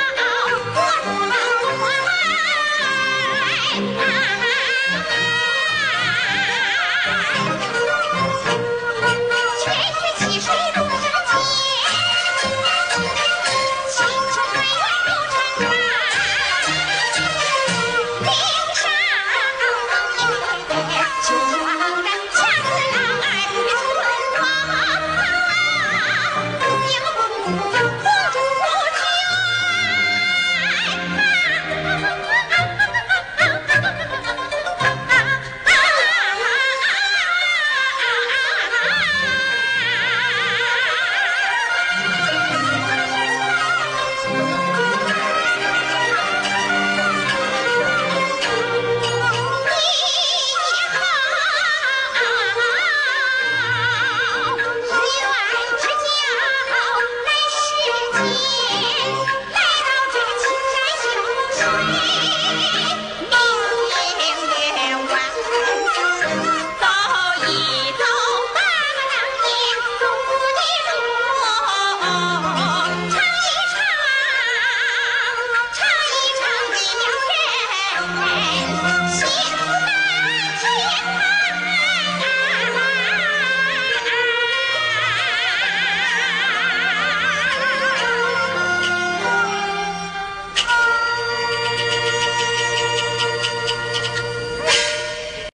Uh-oh.